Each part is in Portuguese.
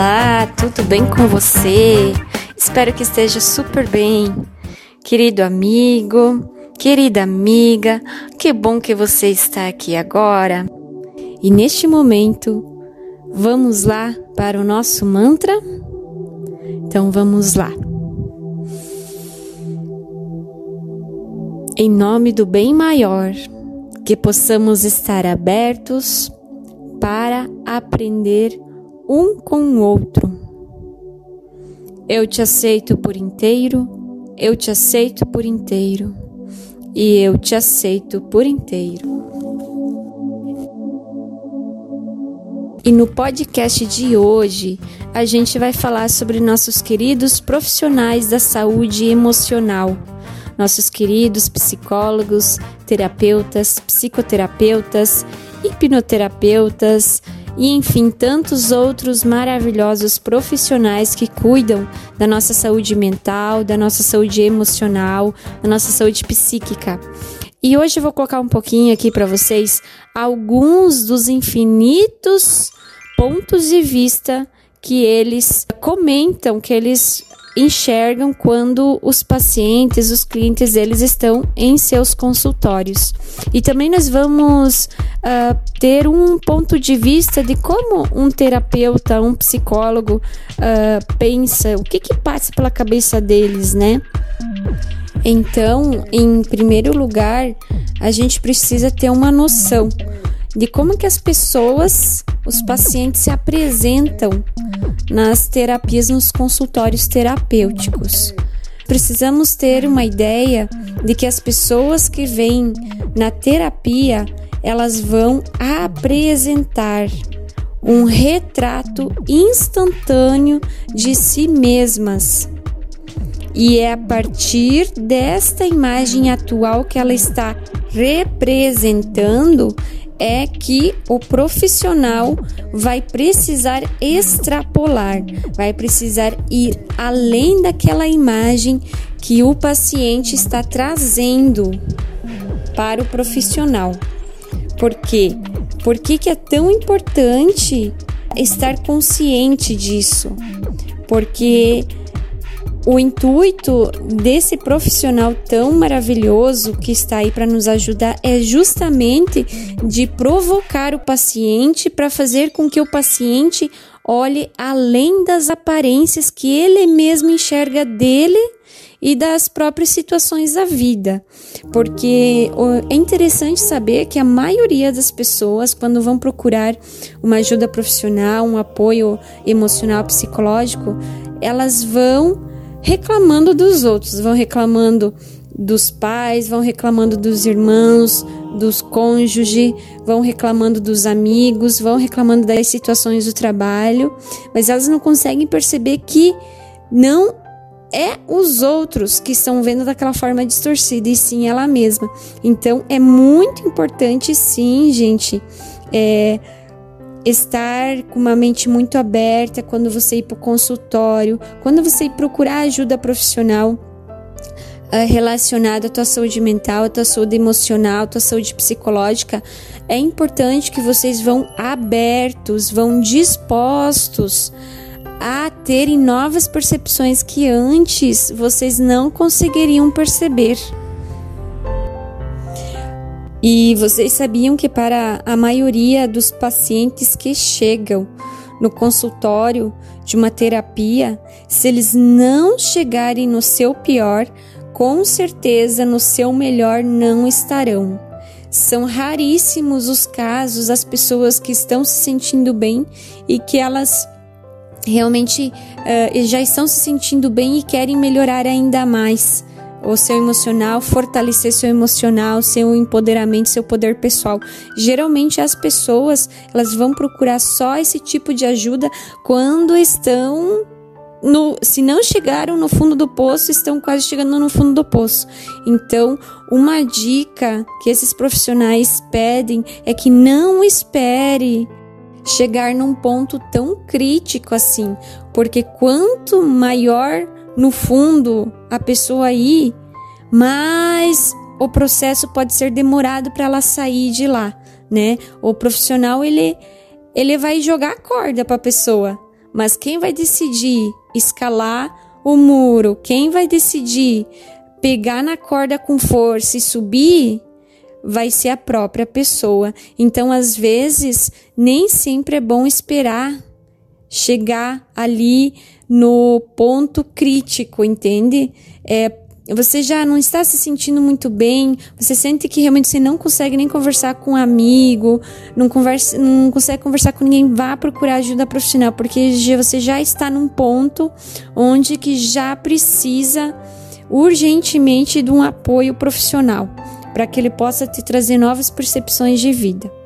Olá, tudo bem com você? Espero que esteja super bem. Querido amigo, querida amiga, que bom que você está aqui agora. E neste momento, vamos lá para o nosso mantra? Então vamos lá. Em nome do bem maior, que possamos estar abertos para aprender um com o outro. Eu te aceito por inteiro, eu te aceito por inteiro e eu te aceito por inteiro. E no podcast de hoje, a gente vai falar sobre nossos queridos profissionais da saúde emocional, nossos queridos psicólogos, terapeutas, psicoterapeutas, hipnoterapeutas, e enfim, tantos outros maravilhosos profissionais que cuidam da nossa saúde mental, da nossa saúde emocional, da nossa saúde psíquica. E hoje eu vou colocar um pouquinho aqui para vocês alguns dos infinitos pontos de vista que eles comentam, que eles enxergam quando os pacientes, os clientes, eles estão em seus consultórios. E também nós vamos uh, ter um ponto de vista de como um terapeuta, um psicólogo uh, pensa, o que que passa pela cabeça deles, né? Então, em primeiro lugar, a gente precisa ter uma noção de como que as pessoas, os pacientes se apresentam nas terapias, nos consultórios terapêuticos. Precisamos ter uma ideia de que as pessoas que vêm na terapia, elas vão apresentar um retrato instantâneo de si mesmas. E é a partir desta imagem atual que ela está representando é que o profissional vai precisar extrapolar, vai precisar ir além daquela imagem que o paciente está trazendo para o profissional. Por quê? Por que, que é tão importante estar consciente disso? Porque o intuito desse profissional tão maravilhoso que está aí para nos ajudar é justamente de provocar o paciente para fazer com que o paciente olhe além das aparências que ele mesmo enxerga dele e das próprias situações da vida. Porque é interessante saber que a maioria das pessoas, quando vão procurar uma ajuda profissional, um apoio emocional, psicológico, elas vão reclamando dos outros, vão reclamando dos pais, vão reclamando dos irmãos, dos cônjuges, vão reclamando dos amigos, vão reclamando das situações do trabalho, mas elas não conseguem perceber que não é os outros que estão vendo daquela forma distorcida e sim ela mesma. Então é muito importante, sim, gente, é, estar com uma mente muito aberta quando você ir para o consultório, quando você ir procurar ajuda profissional uh, relacionada à tua saúde mental, à tua saúde emocional, à tua saúde psicológica, é importante que vocês vão abertos, vão dispostos a terem novas percepções que antes vocês não conseguiriam perceber. E vocês sabiam que para a maioria dos pacientes que chegam no consultório de uma terapia, se eles não chegarem no seu pior, com certeza no seu melhor não estarão. São raríssimos os casos, as pessoas que estão se sentindo bem e que elas realmente uh, já estão se sentindo bem e querem melhorar ainda mais o seu emocional, fortalecer seu emocional, seu empoderamento, seu poder pessoal. Geralmente as pessoas, elas vão procurar só esse tipo de ajuda quando estão no, se não chegaram no fundo do poço, estão quase chegando no fundo do poço. Então, uma dica que esses profissionais pedem é que não espere chegar num ponto tão crítico assim, porque quanto maior no fundo a pessoa ir, mas o processo pode ser demorado para ela sair de lá, né? O profissional ele ele vai jogar a corda para a pessoa, Mas quem vai decidir escalar o muro, quem vai decidir pegar na corda com força e subir, vai ser a própria pessoa. Então, às vezes, nem sempre é bom esperar chegar ali no ponto crítico, entende? É, você já não está se sentindo muito bem, você sente que realmente você não consegue nem conversar com um amigo, não, conversa, não consegue conversar com ninguém, vá procurar ajuda profissional, porque você já está num ponto onde que já precisa urgentemente de um apoio profissional, para que ele possa te trazer novas percepções de vida.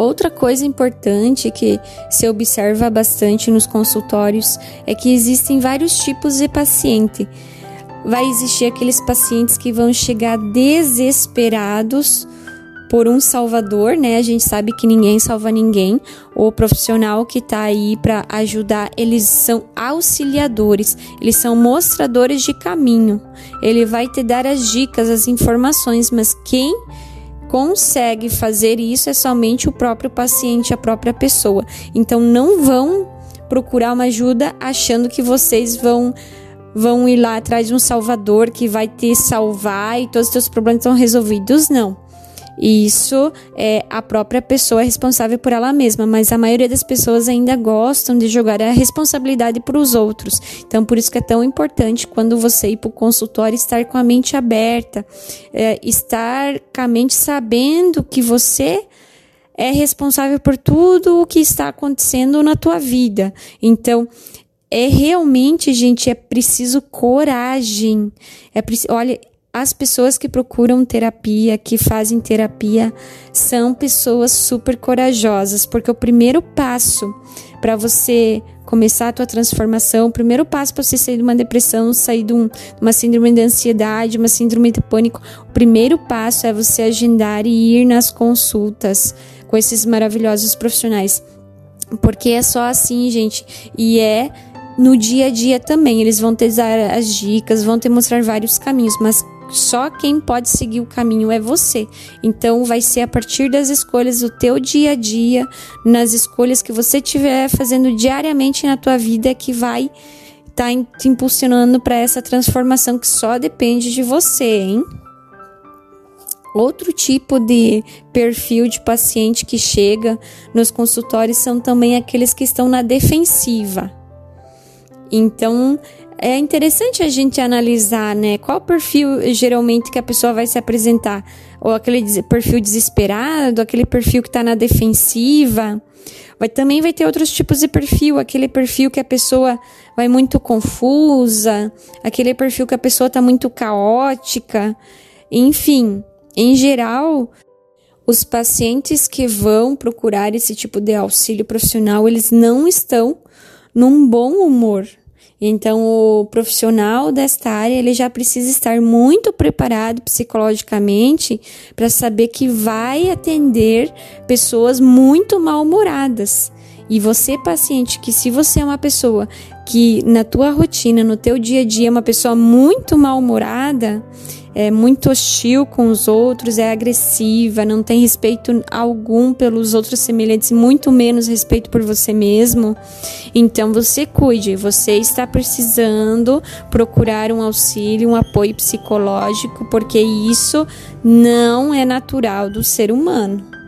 Outra coisa importante que se observa bastante nos consultórios é que existem vários tipos de paciente. Vai existir aqueles pacientes que vão chegar desesperados por um salvador, né? A gente sabe que ninguém salva ninguém. O profissional que está aí para ajudar, eles são auxiliadores, eles são mostradores de caminho. Ele vai te dar as dicas, as informações, mas quem consegue fazer isso é somente o próprio paciente, a própria pessoa. Então não vão procurar uma ajuda achando que vocês vão vão ir lá atrás de um salvador que vai te salvar e todos os seus problemas estão resolvidos, não. Isso é a própria pessoa responsável por ela mesma, mas a maioria das pessoas ainda gostam de jogar a responsabilidade para os outros. Então, por isso que é tão importante quando você ir para o consultório estar com a mente aberta, é, estar com a mente sabendo que você é responsável por tudo o que está acontecendo na tua vida. Então, é realmente, gente, é preciso coragem. É preciso, olha, as pessoas que procuram terapia, que fazem terapia, são pessoas super corajosas, porque o primeiro passo para você começar a tua transformação, o primeiro passo para você sair de uma depressão, sair de, um, uma síndrome de ansiedade, uma síndrome de pânico, o primeiro passo é você agendar e ir nas consultas com esses maravilhosos profissionais. Porque é só assim, gente, e é no dia a dia também. Eles vão te dar as dicas, vão te mostrar vários caminhos, mas só quem pode seguir o caminho é você. Então vai ser a partir das escolhas do teu dia a dia, nas escolhas que você estiver fazendo diariamente na tua vida que vai estar tá te impulsionando para essa transformação que só depende de você, hein? Outro tipo de perfil de paciente que chega nos consultórios são também aqueles que estão na defensiva. Então, é interessante a gente analisar, né? Qual perfil geralmente que a pessoa vai se apresentar? Ou aquele perfil desesperado, aquele perfil que está na defensiva. Vai, também vai ter outros tipos de perfil, aquele perfil que a pessoa vai muito confusa, aquele perfil que a pessoa está muito caótica. Enfim, em geral, os pacientes que vão procurar esse tipo de auxílio profissional, eles não estão num bom humor, então, o profissional desta área ele já precisa estar muito preparado psicologicamente para saber que vai atender pessoas muito mal-humoradas. E você, paciente, que se você é uma pessoa que na tua rotina, no teu dia a dia, é uma pessoa muito mal-humorada, é muito hostil com os outros, é agressiva, não tem respeito algum pelos outros semelhantes, muito menos respeito por você mesmo. Então você cuide, você está precisando procurar um auxílio, um apoio psicológico, porque isso não é natural do ser humano.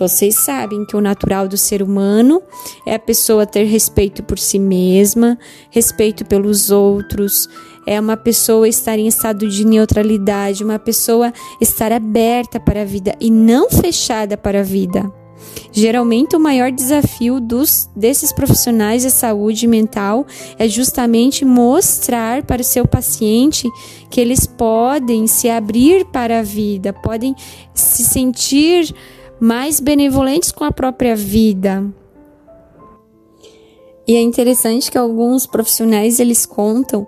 Vocês sabem que o natural do ser humano é a pessoa ter respeito por si mesma, respeito pelos outros, é uma pessoa estar em estado de neutralidade, uma pessoa estar aberta para a vida e não fechada para a vida. Geralmente, o maior desafio dos, desses profissionais de saúde mental é justamente mostrar para o seu paciente que eles podem se abrir para a vida, podem se sentir mais benevolentes com a própria vida. E é interessante que alguns profissionais eles contam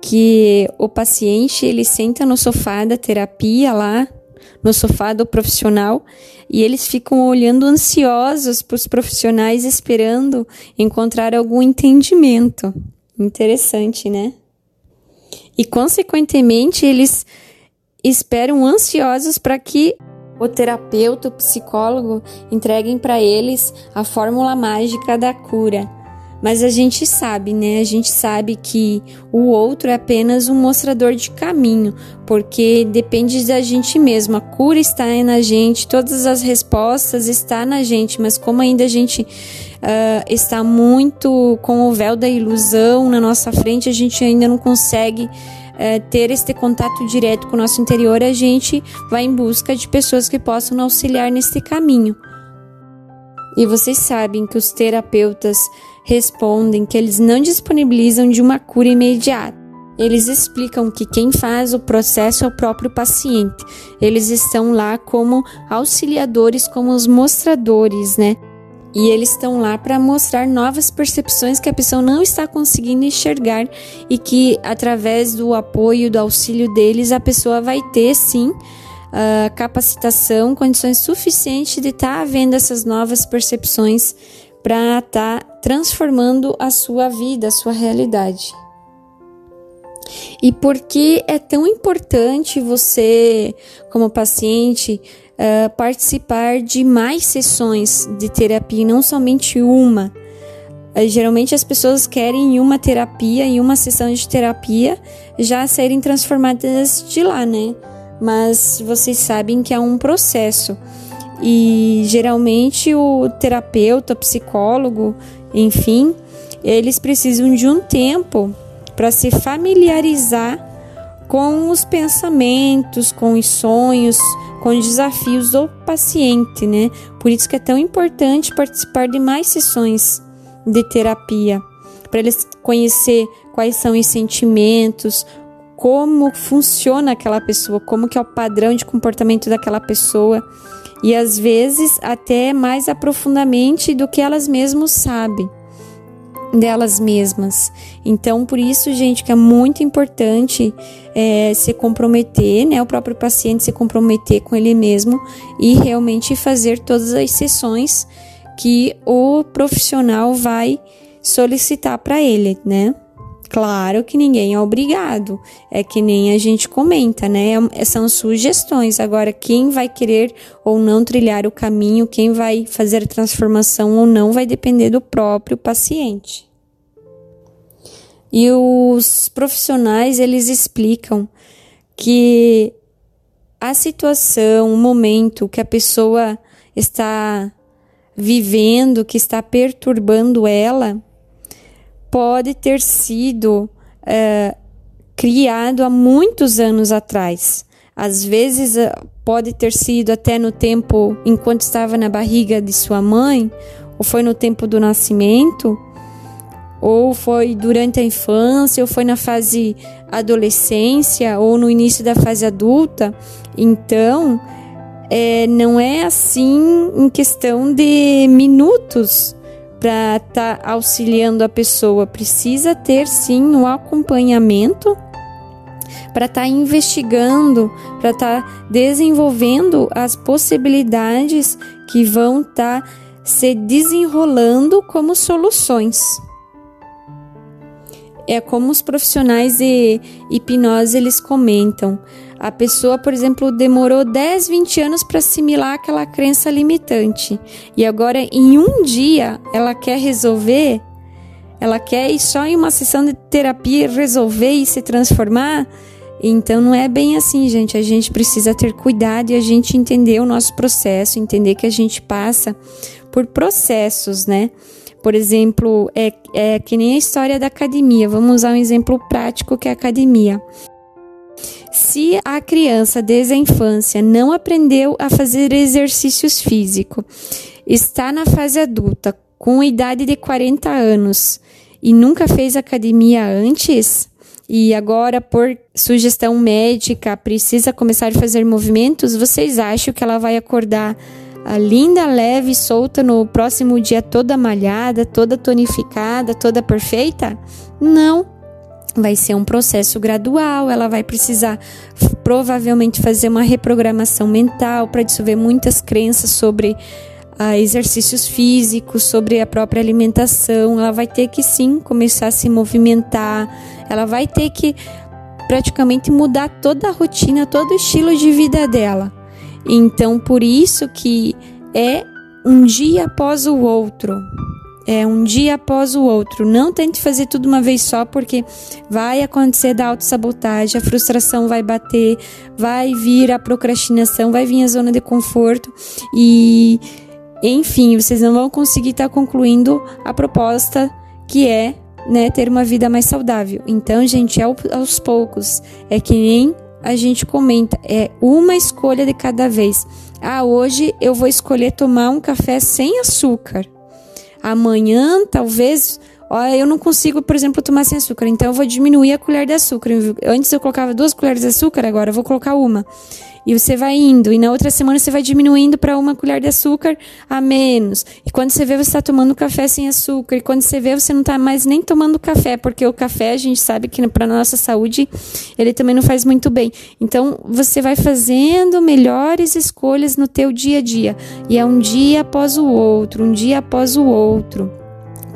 que o paciente ele senta no sofá da terapia lá, no sofá do profissional, e eles ficam olhando ansiosos para os profissionais esperando encontrar algum entendimento. Interessante, né? E consequentemente eles esperam ansiosos para que o terapeuta, o psicólogo entreguem para eles a fórmula mágica da cura. Mas a gente sabe, né? A gente sabe que o outro é apenas um mostrador de caminho, porque depende da gente mesmo. A cura está na gente, todas as respostas estão na gente, mas como ainda a gente uh, está muito com o véu da ilusão na nossa frente, a gente ainda não consegue uh, ter este contato direto com o nosso interior, a gente vai em busca de pessoas que possam auxiliar neste caminho. E vocês sabem que os terapeutas respondem que eles não disponibilizam de uma cura imediata. Eles explicam que quem faz o processo é o próprio paciente. Eles estão lá como auxiliadores, como os mostradores, né? E eles estão lá para mostrar novas percepções que a pessoa não está conseguindo enxergar e que através do apoio, do auxílio deles, a pessoa vai ter sim uh, capacitação, condições suficientes de estar tá vendo essas novas percepções para estar tá transformando a sua vida, a sua realidade. E por que é tão importante você, como paciente, uh, participar de mais sessões de terapia, não somente uma? Uh, geralmente as pessoas querem em uma terapia, em uma sessão de terapia, já serem transformadas de lá, né? Mas vocês sabem que é um processo. E geralmente o terapeuta, psicólogo, enfim, eles precisam de um tempo para se familiarizar com os pensamentos, com os sonhos, com os desafios do paciente, né? Por isso que é tão importante participar de mais sessões de terapia, para eles conhecer quais são os sentimentos, como funciona aquela pessoa, como que é o padrão de comportamento daquela pessoa e às vezes até mais aprofundamente do que elas mesmas sabem delas mesmas. Então, por isso, gente, que é muito importante é, se comprometer, né? O próprio paciente se comprometer com ele mesmo e realmente fazer todas as sessões que o profissional vai solicitar para ele, né? Claro que ninguém é obrigado, é que nem a gente comenta, né? É são sugestões. Agora, quem vai querer ou não trilhar o caminho, quem vai fazer transformação ou não, vai depender do próprio paciente. E os profissionais, eles explicam que a situação, o momento que a pessoa está vivendo, que está perturbando ela, pode ter sido é, criado há muitos anos atrás. Às vezes é, pode ter sido até no tempo enquanto estava na barriga de sua mãe, ou foi no tempo do nascimento, ou foi durante a infância, ou foi na fase adolescência, ou no início da fase adulta. Então, é, não é assim em questão de minutos para estar tá auxiliando a pessoa. Precisa ter sim um acompanhamento para estar tá investigando, para estar tá desenvolvendo as possibilidades que vão estar tá se desenrolando como soluções. É como os profissionais de hipnose eles comentam. A pessoa, por exemplo, demorou 10, 20 anos para assimilar aquela crença limitante. E agora, em um dia, ela quer resolver, ela quer ir só em uma sessão de terapia resolver e se transformar. Então, não é bem assim, gente. A gente precisa ter cuidado e a gente entender o nosso processo, entender que a gente passa por processos, né? Por exemplo, é, é que nem a história da academia. Vamos usar um exemplo prático que é a academia. Se a criança desde a infância não aprendeu a fazer exercícios físicos, está na fase adulta, com idade de 40 anos e nunca fez academia antes, e agora, por sugestão médica, precisa começar a fazer movimentos, vocês acham que ela vai acordar linda, leve e solta no próximo dia toda malhada, toda tonificada, toda perfeita? Não vai ser um processo gradual, ela vai precisar provavelmente fazer uma reprogramação mental para dissolver muitas crenças sobre ah, exercícios físicos, sobre a própria alimentação. Ela vai ter que sim começar a se movimentar, ela vai ter que praticamente mudar toda a rotina, todo o estilo de vida dela. Então, por isso que é um dia após o outro. É um dia após o outro. Não tente fazer tudo uma vez só, porque vai acontecer da autossabotagem, a frustração vai bater, vai vir a procrastinação, vai vir a zona de conforto e, enfim, vocês não vão conseguir estar tá concluindo a proposta que é né, ter uma vida mais saudável. Então, gente, é aos poucos. É que nem a gente comenta, é uma escolha de cada vez. Ah, hoje eu vou escolher tomar um café sem açúcar. Amanhã, talvez, ó, eu não consigo, por exemplo, tomar sem açúcar, então eu vou diminuir a colher de açúcar. Antes eu colocava duas colheres de açúcar, agora eu vou colocar uma. E você vai indo, e na outra semana você vai diminuindo para uma colher de açúcar a menos. E quando você vê, você está tomando café sem açúcar. E quando você vê, você não está mais nem tomando café, porque o café a gente sabe que para nossa saúde ele também não faz muito bem. Então você vai fazendo melhores escolhas no teu dia a dia. E é um dia após o outro, um dia após o outro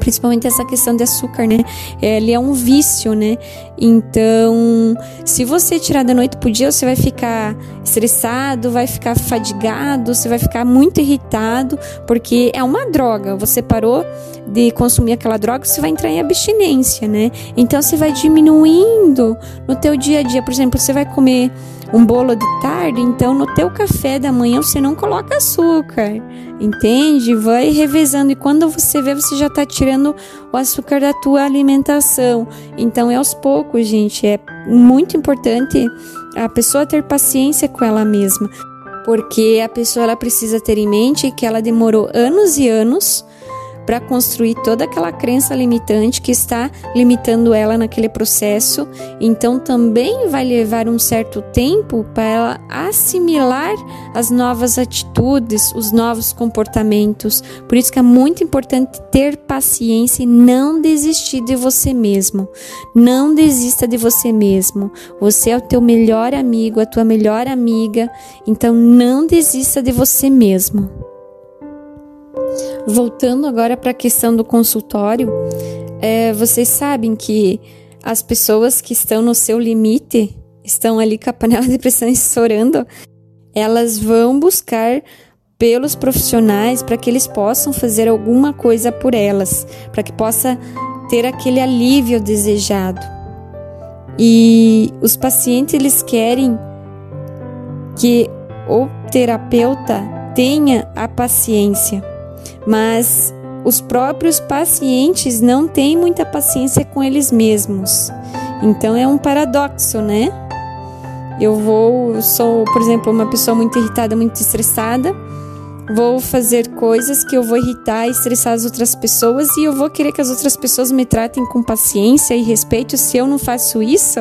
principalmente essa questão de açúcar, né? Ele é um vício, né? Então, se você tirar da noite pro dia, você vai ficar estressado, vai ficar fadigado, você vai ficar muito irritado, porque é uma droga. Você parou de consumir aquela droga, você vai entrar em abstinência, né? Então, você vai diminuindo no teu dia a dia. Por exemplo, você vai comer um bolo de tarde, então no teu café da manhã você não coloca açúcar, entende? Vai revezando e quando você vê, você já está tirando o açúcar da tua alimentação. Então é aos poucos, gente, é muito importante a pessoa ter paciência com ela mesma, porque a pessoa ela precisa ter em mente que ela demorou anos e anos para construir toda aquela crença limitante que está limitando ela naquele processo. Então também vai levar um certo tempo para ela assimilar as novas atitudes, os novos comportamentos. Por isso que é muito importante ter paciência e não desistir de você mesmo. Não desista de você mesmo. Você é o teu melhor amigo, a tua melhor amiga. Então não desista de você mesmo. Voltando agora para a questão do consultório, é, vocês sabem que as pessoas que estão no seu limite, estão ali com a panela de pressão estourando, elas vão buscar pelos profissionais para que eles possam fazer alguma coisa por elas, para que possa ter aquele alívio desejado. E os pacientes eles querem que o terapeuta tenha a paciência mas os próprios pacientes não têm muita paciência com eles mesmos. Então é um paradoxo, né? Eu vou, sou, por exemplo, uma pessoa muito irritada, muito estressada, vou fazer coisas que eu vou irritar e estressar as outras pessoas e eu vou querer que as outras pessoas me tratem com paciência e respeito se eu não faço isso?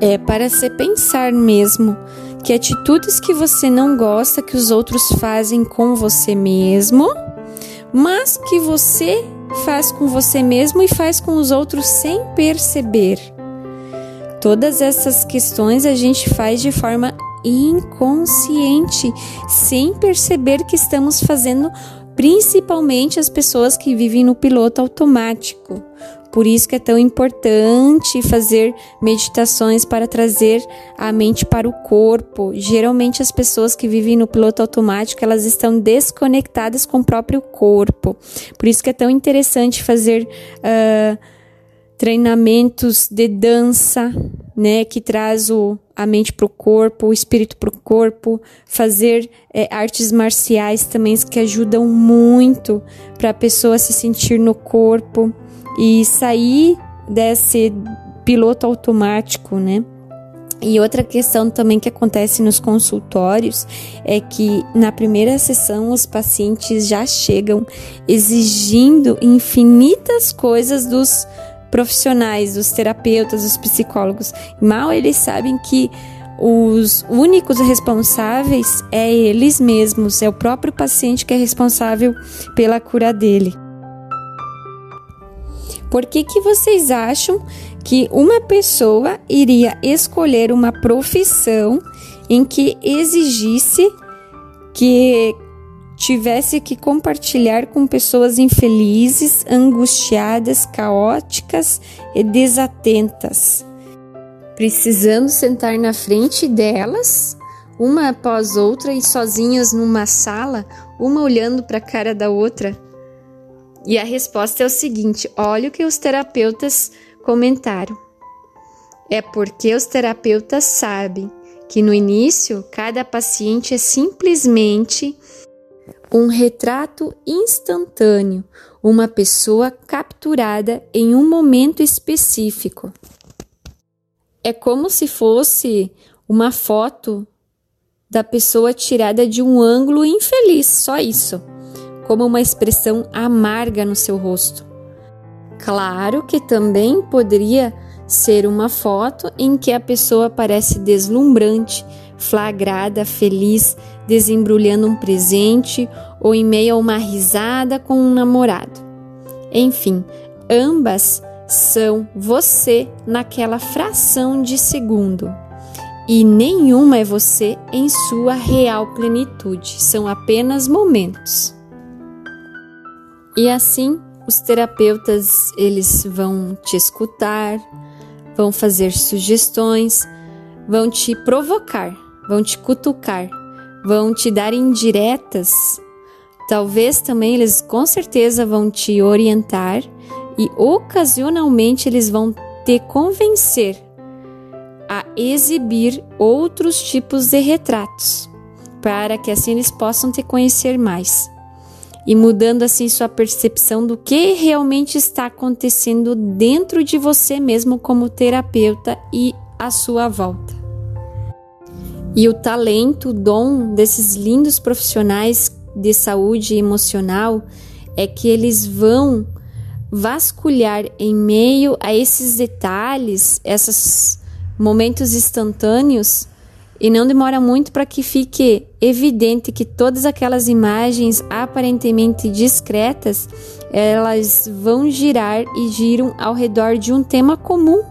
É para se pensar mesmo que atitudes que você não gosta que os outros fazem com você mesmo, mas que você faz com você mesmo e faz com os outros sem perceber. Todas essas questões a gente faz de forma inconsciente, sem perceber que estamos fazendo, principalmente as pessoas que vivem no piloto automático. Por isso que é tão importante fazer meditações para trazer a mente para o corpo. Geralmente as pessoas que vivem no piloto automático, elas estão desconectadas com o próprio corpo. Por isso que é tão interessante fazer uh, treinamentos de dança, né, que traz o, a mente para o corpo, o espírito para o corpo, fazer é, artes marciais também que ajudam muito para a pessoa se sentir no corpo e sair desse piloto automático, né? E outra questão também que acontece nos consultórios é que na primeira sessão os pacientes já chegam exigindo infinitas coisas dos profissionais, dos terapeutas, dos psicólogos. Mal eles sabem que os únicos responsáveis é eles mesmos, é o próprio paciente que é responsável pela cura dele. Por que, que vocês acham que uma pessoa iria escolher uma profissão em que exigisse que tivesse que compartilhar com pessoas infelizes, angustiadas, caóticas e desatentas, precisando sentar na frente delas uma após outra e sozinhas numa sala, uma olhando para a cara da outra? E a resposta é o seguinte: olha o que os terapeutas comentaram. É porque os terapeutas sabem que no início cada paciente é simplesmente um retrato instantâneo, uma pessoa capturada em um momento específico. É como se fosse uma foto da pessoa tirada de um ângulo infeliz, só isso, como uma expressão amarga no seu rosto. Claro que também poderia ser uma foto em que a pessoa parece deslumbrante, flagrada, feliz, desembrulhando um presente ou em meio a uma risada com um namorado. Enfim, ambas são você naquela fração de segundo. E nenhuma é você em sua real plenitude, são apenas momentos. E assim, os terapeutas, eles vão te escutar, vão fazer sugestões, vão te provocar, vão te cutucar, vão te dar indiretas. Talvez também eles com certeza vão te orientar e ocasionalmente eles vão te convencer a exibir outros tipos de retratos, para que assim eles possam te conhecer mais e mudando assim sua percepção do que realmente está acontecendo dentro de você mesmo como terapeuta e à sua volta. E o talento, o dom desses lindos profissionais de saúde emocional é que eles vão vasculhar em meio a esses detalhes, esses momentos instantâneos, e não demora muito para que fique evidente que todas aquelas imagens aparentemente discretas, elas vão girar e giram ao redor de um tema comum.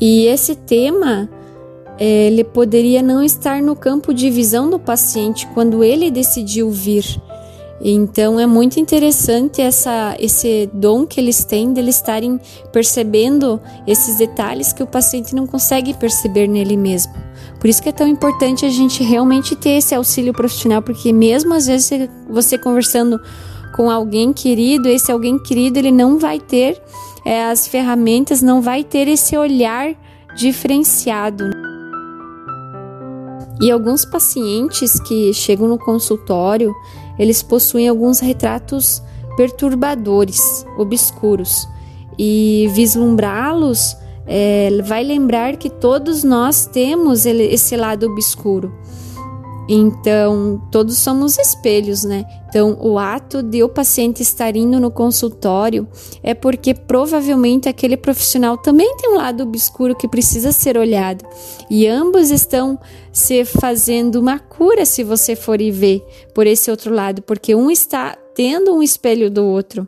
E esse tema ele poderia não estar no campo de visão do paciente quando ele decidiu vir. Então é muito interessante essa, esse dom que eles têm de eles estarem percebendo esses detalhes que o paciente não consegue perceber nele mesmo. Por isso que é tão importante a gente realmente ter esse auxílio profissional, porque mesmo às vezes você conversando com alguém querido, esse alguém querido ele não vai ter é, as ferramentas, não vai ter esse olhar diferenciado. E alguns pacientes que chegam no consultório, eles possuem alguns retratos perturbadores, obscuros, e vislumbrá-los é, vai lembrar que todos nós temos esse lado obscuro. Então, todos somos espelhos, né? Então, o ato de o paciente estar indo no consultório é porque provavelmente aquele profissional também tem um lado obscuro que precisa ser olhado. E ambos estão se fazendo uma cura, se você for e ver por esse outro lado, porque um está tendo um espelho do outro.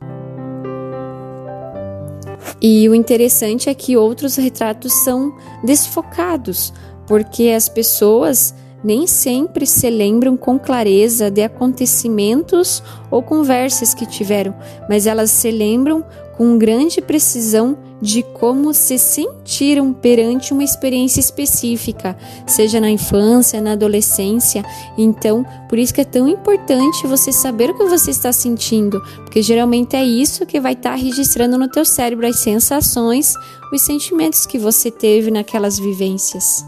E o interessante é que outros retratos são desfocados, porque as pessoas nem sempre se lembram com clareza de acontecimentos ou conversas que tiveram, mas elas se lembram com grande precisão de como se sentiram perante uma experiência específica, seja na infância, na adolescência. Então, por isso que é tão importante você saber o que você está sentindo, porque geralmente é isso que vai estar registrando no teu cérebro as sensações, os sentimentos que você teve naquelas vivências.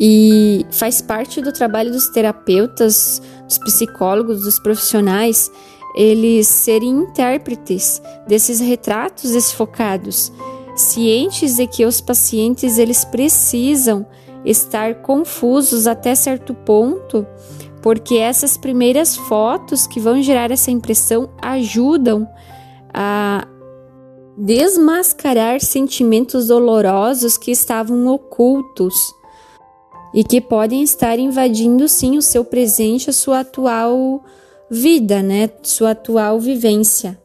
E faz parte do trabalho dos terapeutas, dos psicólogos, dos profissionais eles serem intérpretes desses retratos desfocados, cientes de que os pacientes eles precisam estar confusos até certo ponto, porque essas primeiras fotos que vão gerar essa impressão ajudam a desmascarar sentimentos dolorosos que estavam ocultos e que podem estar invadindo sim o seu presente, a sua atual vida, né, sua atual vivência.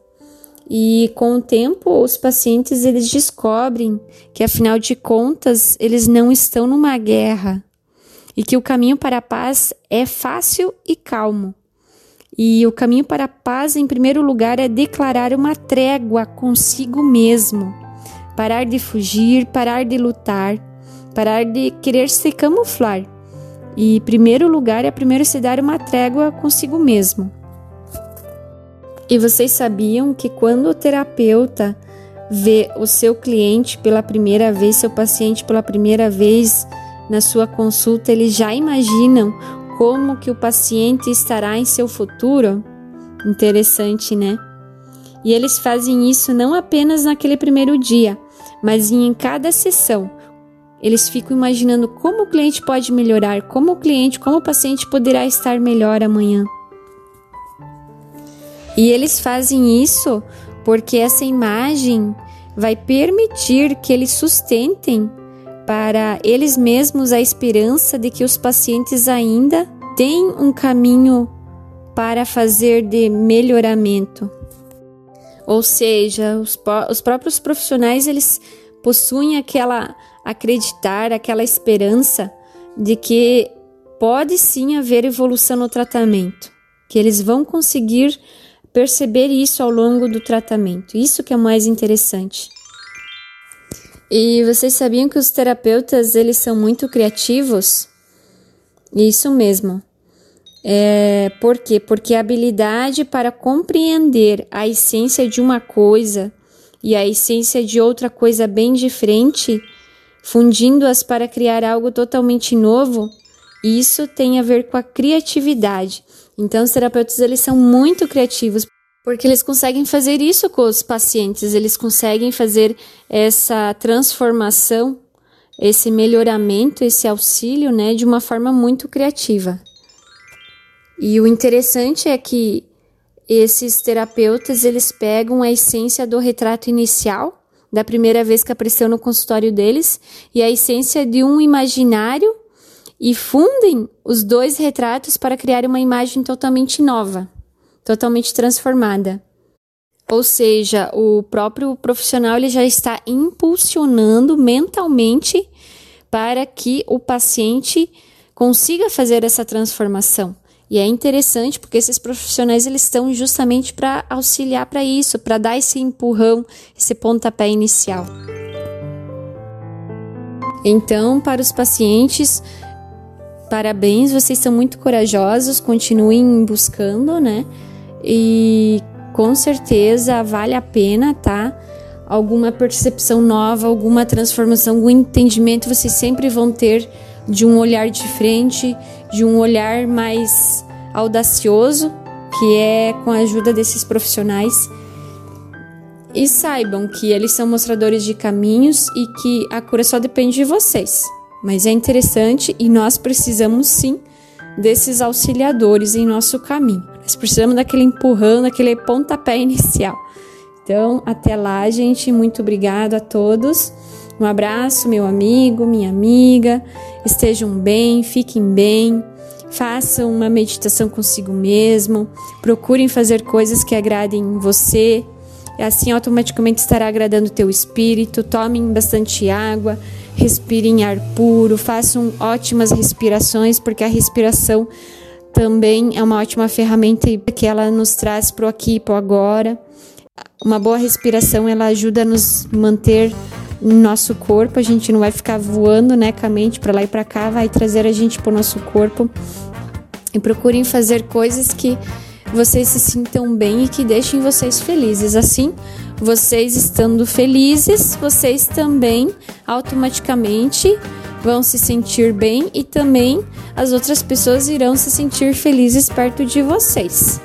E com o tempo, os pacientes eles descobrem que afinal de contas, eles não estão numa guerra e que o caminho para a paz é fácil e calmo. E o caminho para a paz, em primeiro lugar, é declarar uma trégua consigo mesmo, parar de fugir, parar de lutar parar de querer se camuflar. E primeiro lugar é primeiro se dar uma trégua consigo mesmo. E vocês sabiam que quando o terapeuta vê o seu cliente pela primeira vez, seu paciente pela primeira vez na sua consulta, eles já imaginam como que o paciente estará em seu futuro? Interessante, né? E eles fazem isso não apenas naquele primeiro dia, mas em cada sessão. Eles ficam imaginando como o cliente pode melhorar, como o cliente, como o paciente poderá estar melhor amanhã. E eles fazem isso porque essa imagem vai permitir que eles sustentem para eles mesmos a esperança de que os pacientes ainda têm um caminho para fazer de melhoramento. Ou seja, os, os próprios profissionais eles possuem aquela acreditar, aquela esperança de que pode sim haver evolução no tratamento, que eles vão conseguir perceber isso ao longo do tratamento. Isso que é o mais interessante. E vocês sabiam que os terapeutas eles são muito criativos? Isso mesmo. É, por quê? Porque a habilidade para compreender a essência de uma coisa e a essência de outra coisa bem diferente, fundindo-as para criar algo totalmente novo, isso tem a ver com a criatividade. Então, os terapeutas eles são muito criativos porque eles conseguem fazer isso com os pacientes, eles conseguem fazer essa transformação, esse melhoramento, esse auxílio, né, de uma forma muito criativa. E o interessante é que esses terapeutas eles pegam a essência do retrato inicial da primeira vez que apareceu no consultório deles e a essência de um imaginário e fundem os dois retratos para criar uma imagem totalmente nova, totalmente transformada. Ou seja, o próprio profissional ele já está impulsionando mentalmente para que o paciente consiga fazer essa transformação. E é interessante porque esses profissionais eles estão justamente para auxiliar para isso, para dar esse empurrão, esse pontapé inicial. Então, para os pacientes, parabéns, vocês são muito corajosos, continuem buscando, né? E com certeza vale a pena, tá? Alguma percepção nova, alguma transformação, algum entendimento vocês sempre vão ter de um olhar diferente, de um olhar mais audacioso, que é com a ajuda desses profissionais. E saibam que eles são mostradores de caminhos e que a cura só depende de vocês. Mas é interessante e nós precisamos sim desses auxiliadores em nosso caminho. Nós precisamos daquele empurrão, daquele pontapé inicial. Então, até lá, gente. Muito obrigado a todos. Um abraço, meu amigo, minha amiga. Estejam bem, fiquem bem. Façam uma meditação consigo mesmo. Procurem fazer coisas que agradem você. E assim automaticamente estará agradando o teu espírito. Tomem bastante água, respirem ar puro, façam ótimas respirações, porque a respiração também é uma ótima ferramenta que ela nos traz para o aqui e para o agora. Uma boa respiração ela ajuda a nos manter no nosso corpo, a gente não vai ficar voando né, com a mente para lá e para cá, vai trazer a gente para o nosso corpo. E procurem fazer coisas que vocês se sintam bem e que deixem vocês felizes. Assim, vocês estando felizes, vocês também automaticamente vão se sentir bem e também as outras pessoas irão se sentir felizes perto de vocês.